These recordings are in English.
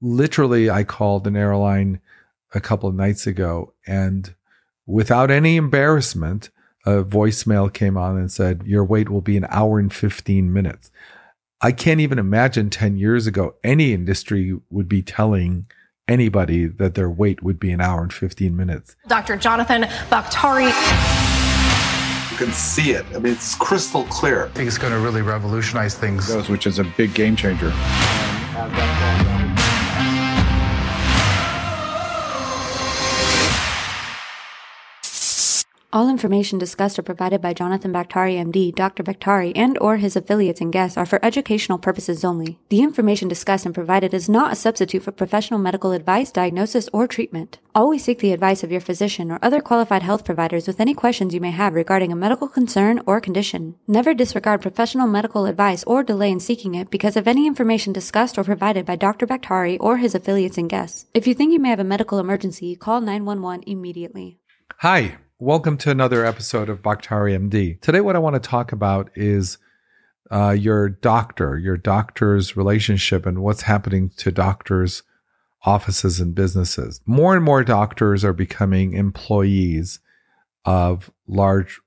literally, I called an airline a couple of nights ago and without any embarrassment, a voicemail came on and said, Your wait will be an hour and 15 minutes. I can't even imagine 10 years ago any industry would be telling anybody that their wait would be an hour and 15 minutes. Dr. Jonathan Bakhtari. You can see it. I mean, it's crystal clear. I think it's going to really revolutionize things. Which is a big game changer. All information discussed or provided by Jonathan Bakhtari MD, Dr. Bakhtari, and or his affiliates and guests are for educational purposes only. The information discussed and provided is not a substitute for professional medical advice, diagnosis, or treatment. Always seek the advice of your physician or other qualified health providers with any questions you may have regarding a medical concern or condition. Never disregard professional medical advice or delay in seeking it because of any information discussed or provided by Dr. Bakhtari or his affiliates and guests. If you think you may have a medical emergency, call 911 immediately. Hi. Welcome to another episode of Bakhtari MD. Today, what I want to talk about is uh, your doctor, your doctor's relationship, and what's happening to doctors' offices and businesses. More and more doctors are becoming employees of large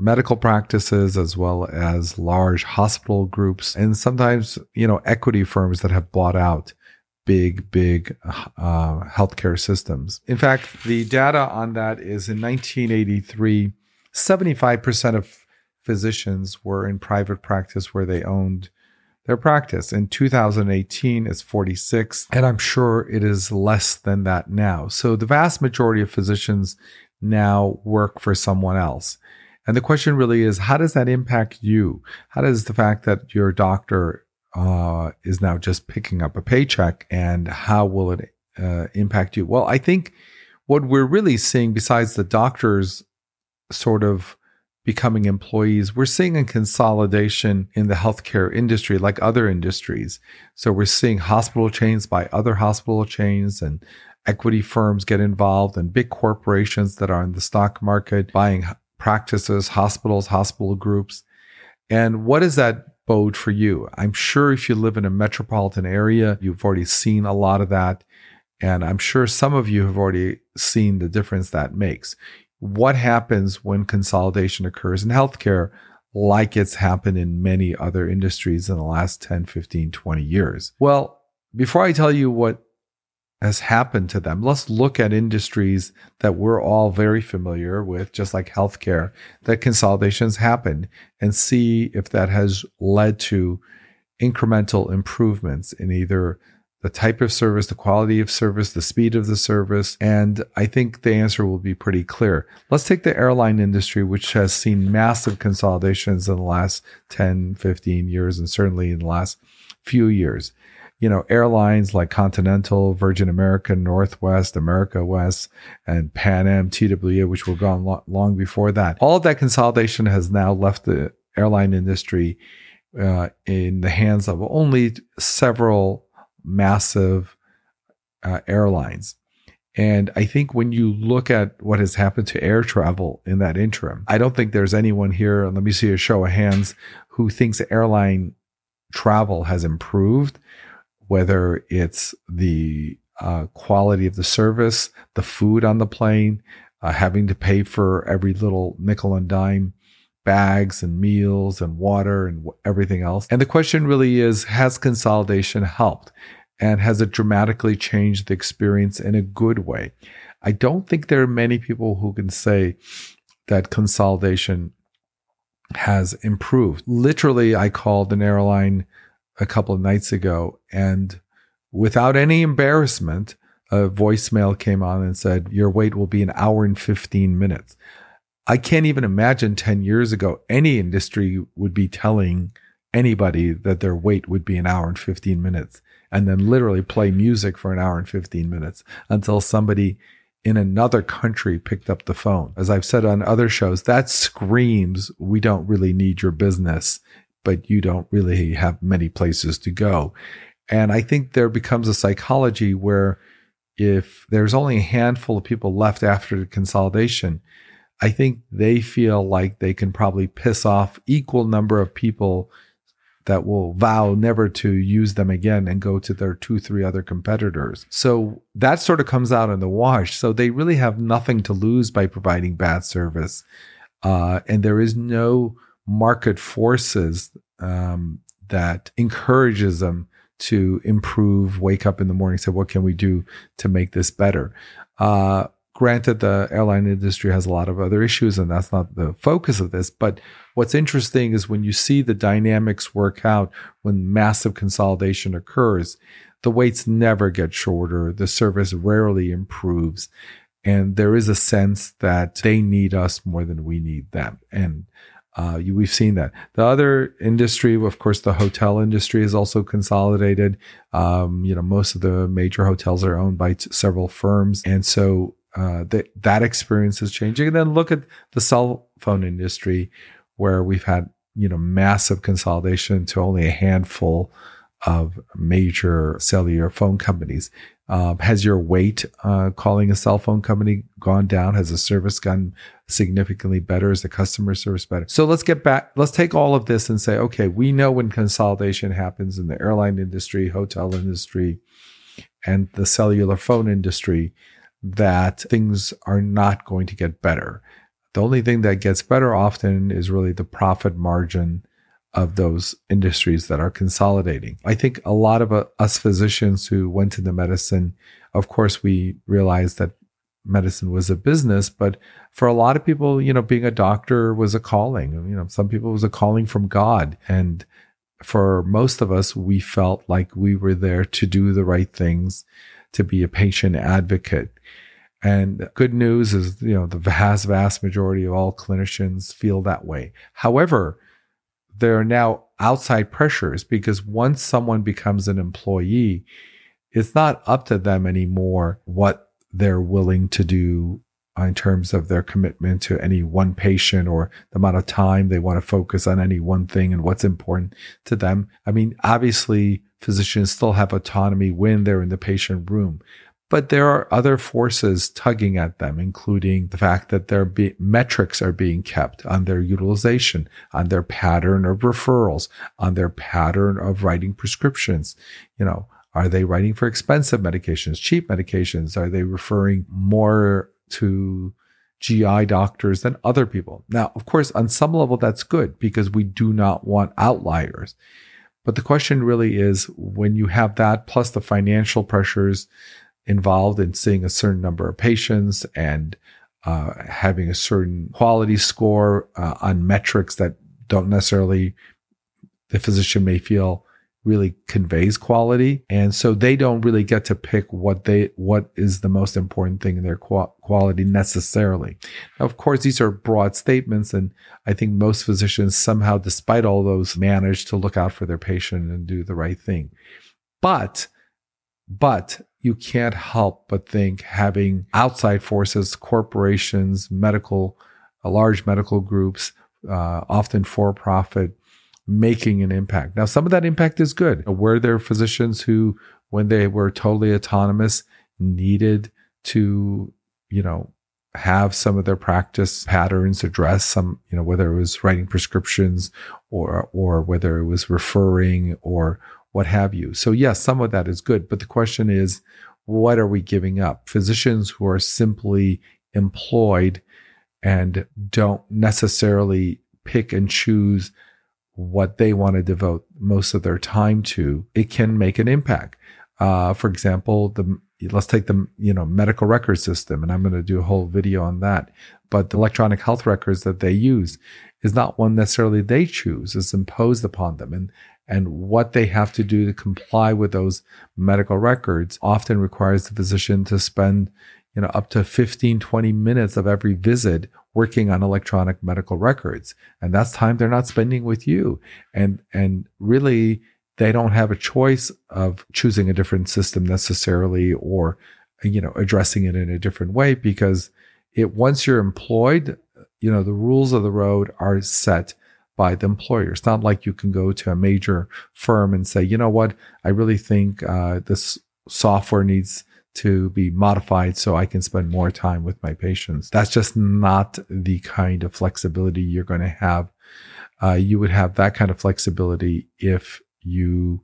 medical practices as well as large hospital groups and sometimes you know equity firms that have bought out big, big uh, healthcare systems. In fact, the data on that is in 1983, 75% of physicians were in private practice where they owned their practice. In 2018, it's 46, and I'm sure it is less than that now. So the vast majority of physicians now work for someone else. And the question really is how does that impact you? How does the fact that your doctor uh, is now just picking up a paycheck and how will it uh, impact you? Well, I think what we're really seeing, besides the doctors sort of becoming employees, we're seeing a consolidation in the healthcare industry like other industries. So we're seeing hospital chains buy other hospital chains and equity firms get involved and big corporations that are in the stock market buying practices, hospitals, hospital groups. And what does that bode for you. I'm sure if you live in a metropolitan area, you've already seen a lot of that. And I'm sure some of you have already seen the difference that makes. What happens when consolidation occurs in healthcare, like it's happened in many other industries in the last 10, 15, 20 years? Well, before I tell you what has happened to them. Let's look at industries that we're all very familiar with, just like healthcare, that consolidations happen and see if that has led to incremental improvements in either the type of service, the quality of service, the speed of the service. And I think the answer will be pretty clear. Let's take the airline industry, which has seen massive consolidations in the last 10, 15 years, and certainly in the last few years you know, airlines like Continental, Virgin America, Northwest, America West, and Pan Am, TWA, which were gone lo- long before that. All of that consolidation has now left the airline industry uh, in the hands of only several massive uh, airlines. And I think when you look at what has happened to air travel in that interim, I don't think there's anyone here, let me see a show of hands, who thinks airline travel has improved whether it's the uh, quality of the service, the food on the plane, uh, having to pay for every little nickel and dime bags and meals and water and everything else. And the question really is Has consolidation helped? And has it dramatically changed the experience in a good way? I don't think there are many people who can say that consolidation has improved. Literally, I called an airline a couple of nights ago, and without any embarrassment, a voicemail came on and said, Your wait will be an hour and 15 minutes. I can't even imagine 10 years ago any industry would be telling anybody that their wait would be an hour and 15 minutes and then literally play music for an hour and 15 minutes until somebody in another country picked up the phone. As I've said on other shows, that screams, we don't really need your business but you don't really have many places to go. And I think there becomes a psychology where if there's only a handful of people left after the consolidation, I think they feel like they can probably piss off equal number of people that will vow never to use them again and go to their two, three other competitors. So that sort of comes out in the wash. So they really have nothing to lose by providing bad service. Uh, and there is no market forces um, that encourages them to improve, wake up in the morning, say, what can we do to make this better? Uh, granted, the airline industry has a lot of other issues, and that's not the focus of this. But what's interesting is when you see the dynamics work out when massive consolidation occurs, the waits never get shorter, the service rarely improves. And there is a sense that they need us more than we need them. And uh, you, we've seen that. The other industry, of course, the hotel industry is also consolidated. Um, you know, most of the major hotels are owned by t- several firms, and so uh, that that experience is changing. And then look at the cell phone industry, where we've had you know massive consolidation to only a handful of major cellular phone companies. Uh, has your wait uh, calling a cell phone company gone down? Has the service gotten significantly better? Is the customer service better? So let's get back. Let's take all of this and say, okay, we know when consolidation happens in the airline industry, hotel industry, and the cellular phone industry, that things are not going to get better. The only thing that gets better often is really the profit margin of those industries that are consolidating. I think a lot of uh, us physicians who went into medicine, of course, we realized that medicine was a business, but for a lot of people, you know, being a doctor was a calling. You know, some people was a calling from God. And for most of us, we felt like we were there to do the right things, to be a patient advocate. And good news is, you know, the vast, vast majority of all clinicians feel that way. However, there are now outside pressures because once someone becomes an employee, it's not up to them anymore what they're willing to do in terms of their commitment to any one patient or the amount of time they want to focus on any one thing and what's important to them. I mean, obviously, physicians still have autonomy when they're in the patient room, but there are other forces tugging at them, including the fact that their be- metrics are being kept on their utilization, on their pattern of referrals, on their pattern of writing prescriptions. You know, are they writing for expensive medications, cheap medications? Are they referring more to GI doctors than other people? Now, of course, on some level, that's good because we do not want outliers. But the question really is when you have that plus the financial pressures involved in seeing a certain number of patients and uh, having a certain quality score uh, on metrics that don't necessarily the physician may feel really conveys quality. And so they don't really get to pick what they what is the most important thing in their quality necessarily. Now, of course these are broad statements and i think most physicians somehow despite all those manage to look out for their patient and do the right thing. But but you can't help but think having outside forces, corporations, medical, uh, large medical groups, uh, often for profit, making an impact. Now, some of that impact is good. Were there physicians who, when they were totally autonomous, needed to, you know, have some of their practice patterns address some, you know, whether it was writing prescriptions or, or whether it was referring or, what have you. So, yes, some of that is good. But the question is, what are we giving up? Physicians who are simply employed and don't necessarily pick and choose what they want to devote most of their time to, it can make an impact. Uh, for example, the let's take the you know medical record system, and I'm going to do a whole video on that. But the electronic health records that they use is not one necessarily they choose; it's imposed upon them, and and what they have to do to comply with those medical records often requires the physician to spend you know up to 15 20 minutes of every visit working on electronic medical records. And that's time they're not spending with you. And and really they don't have a choice of choosing a different system necessarily or you know addressing it in a different way because it once you're employed you know the rules of the road are set by the employer. It's not like you can go to a major firm and say, you know what, I really think uh, this software needs to be modified so I can spend more time with my patients. That's just not the kind of flexibility you're going to have Uh, you would have that kind of flexibility if you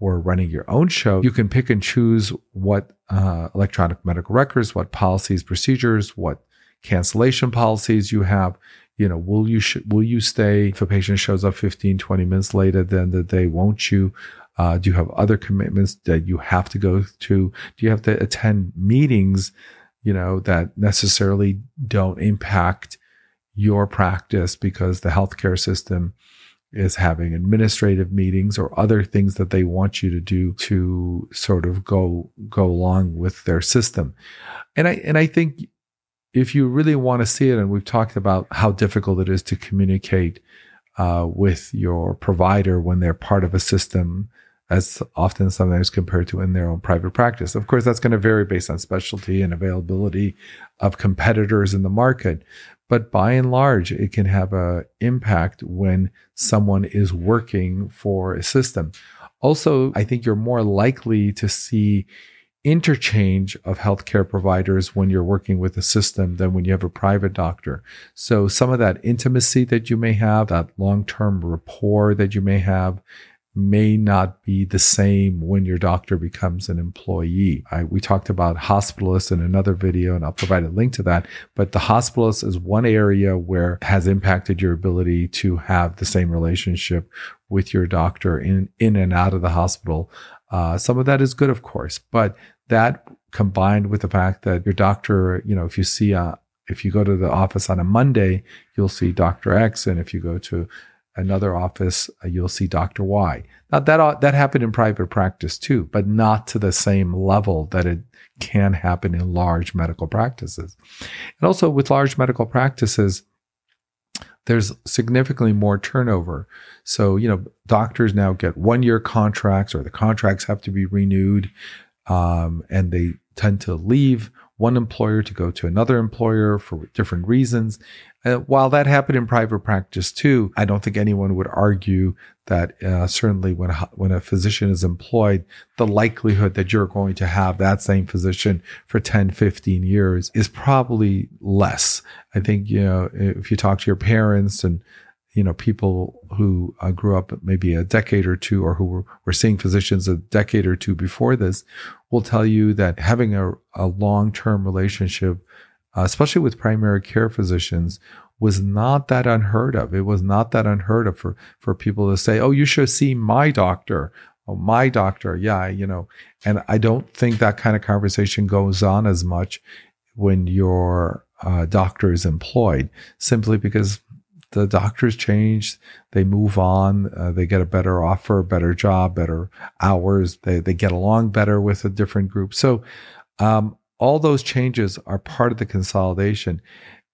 were running your own show. You can pick and choose what uh, electronic medical records, what policies, procedures, what cancellation policies you have. You know, will you sh- will you stay if a patient shows up 15, 20 minutes later than the day? Won't you? Uh, do you have other commitments that you have to go to? Do you have to attend meetings? You know that necessarily don't impact your practice because the healthcare system is having administrative meetings or other things that they want you to do to sort of go go along with their system. And I and I think if you really want to see it, and we've talked about how difficult it is to communicate uh, with your provider when they're part of a system, as often sometimes compared to in their own private practice. Of course, that's going to vary based on specialty and availability of competitors in the market but by and large it can have an impact when someone is working for a system also i think you're more likely to see interchange of healthcare providers when you're working with a system than when you have a private doctor. So some of that intimacy that you may have, that long-term rapport that you may have may not be the same when your doctor becomes an employee. I, we talked about hospitalists in another video, and I'll provide a link to that. But the hospitalist is one area where has impacted your ability to have the same relationship with your doctor in, in and out of the hospital. Uh, some of that is good, of course, but that combined with the fact that your doctor, you know, if you see a, if you go to the office on a Monday, you'll see Dr. X. And if you go to another office, uh, you'll see Dr. Y. Now that that happened in private practice too, but not to the same level that it can happen in large medical practices. And also with large medical practices, there's significantly more turnover. So, you know, doctors now get one year contracts or the contracts have to be renewed. Um, and they tend to leave one employer to go to another employer for different reasons. Uh, while that happened in private practice too, I don't think anyone would argue that uh, certainly when a, when a physician is employed, the likelihood that you're going to have that same physician for 10, 15 years is probably less. I think, you know, if you talk to your parents and you know, people who uh, grew up maybe a decade or two or who were, were seeing physicians a decade or two before this will tell you that having a, a long-term relationship, uh, especially with primary care physicians, was not that unheard of. It was not that unheard of for, for people to say, Oh, you should see my doctor. Oh, my doctor. Yeah. You know, and I don't think that kind of conversation goes on as much when your uh, doctor is employed simply because the doctors change, they move on, uh, they get a better offer, better job, better hours, they, they get along better with a different group. So, um, all those changes are part of the consolidation.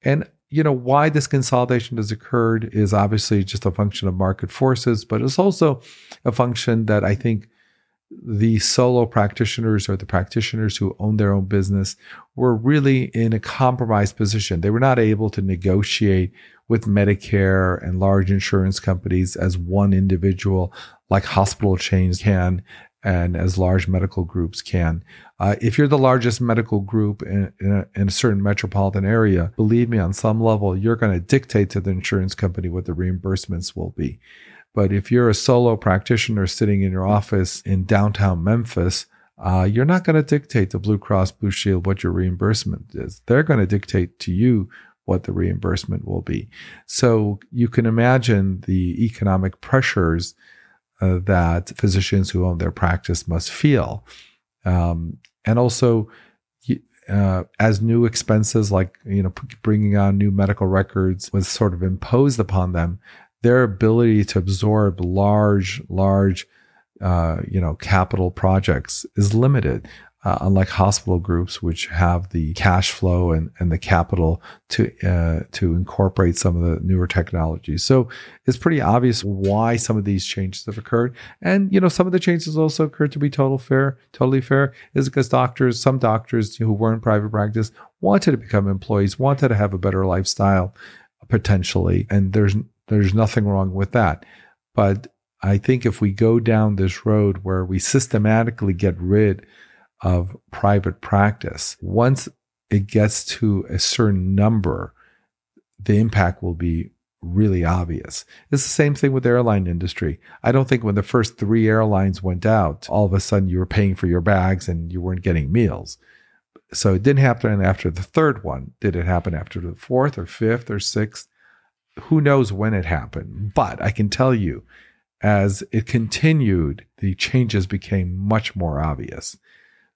And, you know, why this consolidation has occurred is obviously just a function of market forces, but it's also a function that I think the solo practitioners or the practitioners who own their own business were really in a compromised position. They were not able to negotiate with Medicare and large insurance companies as one individual, like hospital chains can and as large medical groups can. Uh, if you're the largest medical group in, in, a, in, a, certain metropolitan area, believe me, on some level, you're going to dictate to the insurance company what the reimbursements will be. But if you're a solo practitioner sitting in your office in downtown Memphis, uh, you're not going to dictate to Blue Cross Blue Shield what your reimbursement is. They're going to dictate to you what the reimbursement will be. So you can imagine the economic pressures uh, that physicians who own their practice must feel. Um, and also, uh, as new expenses like you know bringing on new medical records was sort of imposed upon them, their ability to absorb large, large, uh, you know, capital projects is limited uh, unlike hospital groups, which have the cash flow and, and the capital to uh, to incorporate some of the newer technologies. So it's pretty obvious why some of these changes have occurred. And you know, some of the changes also occurred to be total fair, totally fair, is because doctors, some doctors who were in private practice wanted to become employees, wanted to have a better lifestyle potentially, and there's there's nothing wrong with that. But I think if we go down this road where we systematically get rid of private practice. Once it gets to a certain number, the impact will be really obvious. It's the same thing with the airline industry. I don't think when the first three airlines went out, all of a sudden you were paying for your bags and you weren't getting meals. So it didn't happen after the third one. Did it happen after the fourth or fifth or sixth? Who knows when it happened? But I can tell you, as it continued, the changes became much more obvious.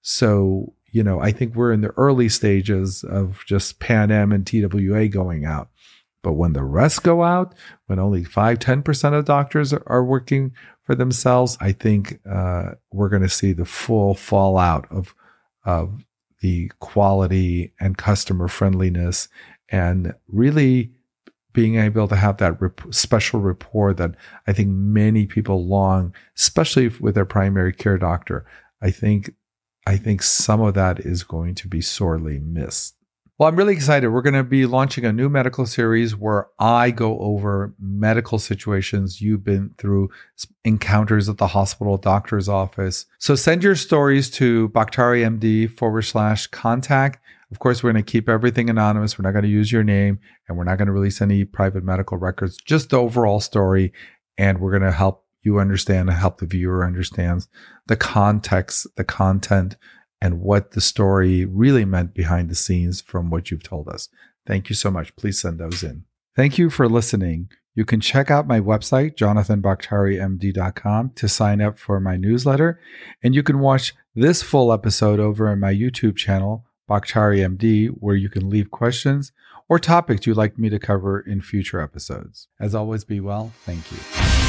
So, you know, I think we're in the early stages of just Pan Am and TWA going out. But when the rest go out, when only 5 10% of doctors are working for themselves, I think uh, we're going to see the full fallout of, of the quality and customer friendliness and really being able to have that rep- special rapport that I think many people long, especially with their primary care doctor. I think I think some of that is going to be sorely missed. Well, I'm really excited. We're going to be launching a new medical series where I go over medical situations you've been through, encounters at the hospital, doctor's office. So send your stories to BakhtariMD forward slash contact. Of course, we're going to keep everything anonymous. We're not going to use your name and we're not going to release any private medical records, just the overall story. And we're going to help you understand and help the viewer understands the context, the content, and what the story really meant behind the scenes from what you've told us. Thank you so much. Please send those in. Thank you for listening. You can check out my website, jonathanbakhtariMD.com, to sign up for my newsletter. And you can watch this full episode over on my YouTube channel, BakhtariMD, where you can leave questions or topics you'd like me to cover in future episodes. As always, be well. Thank you.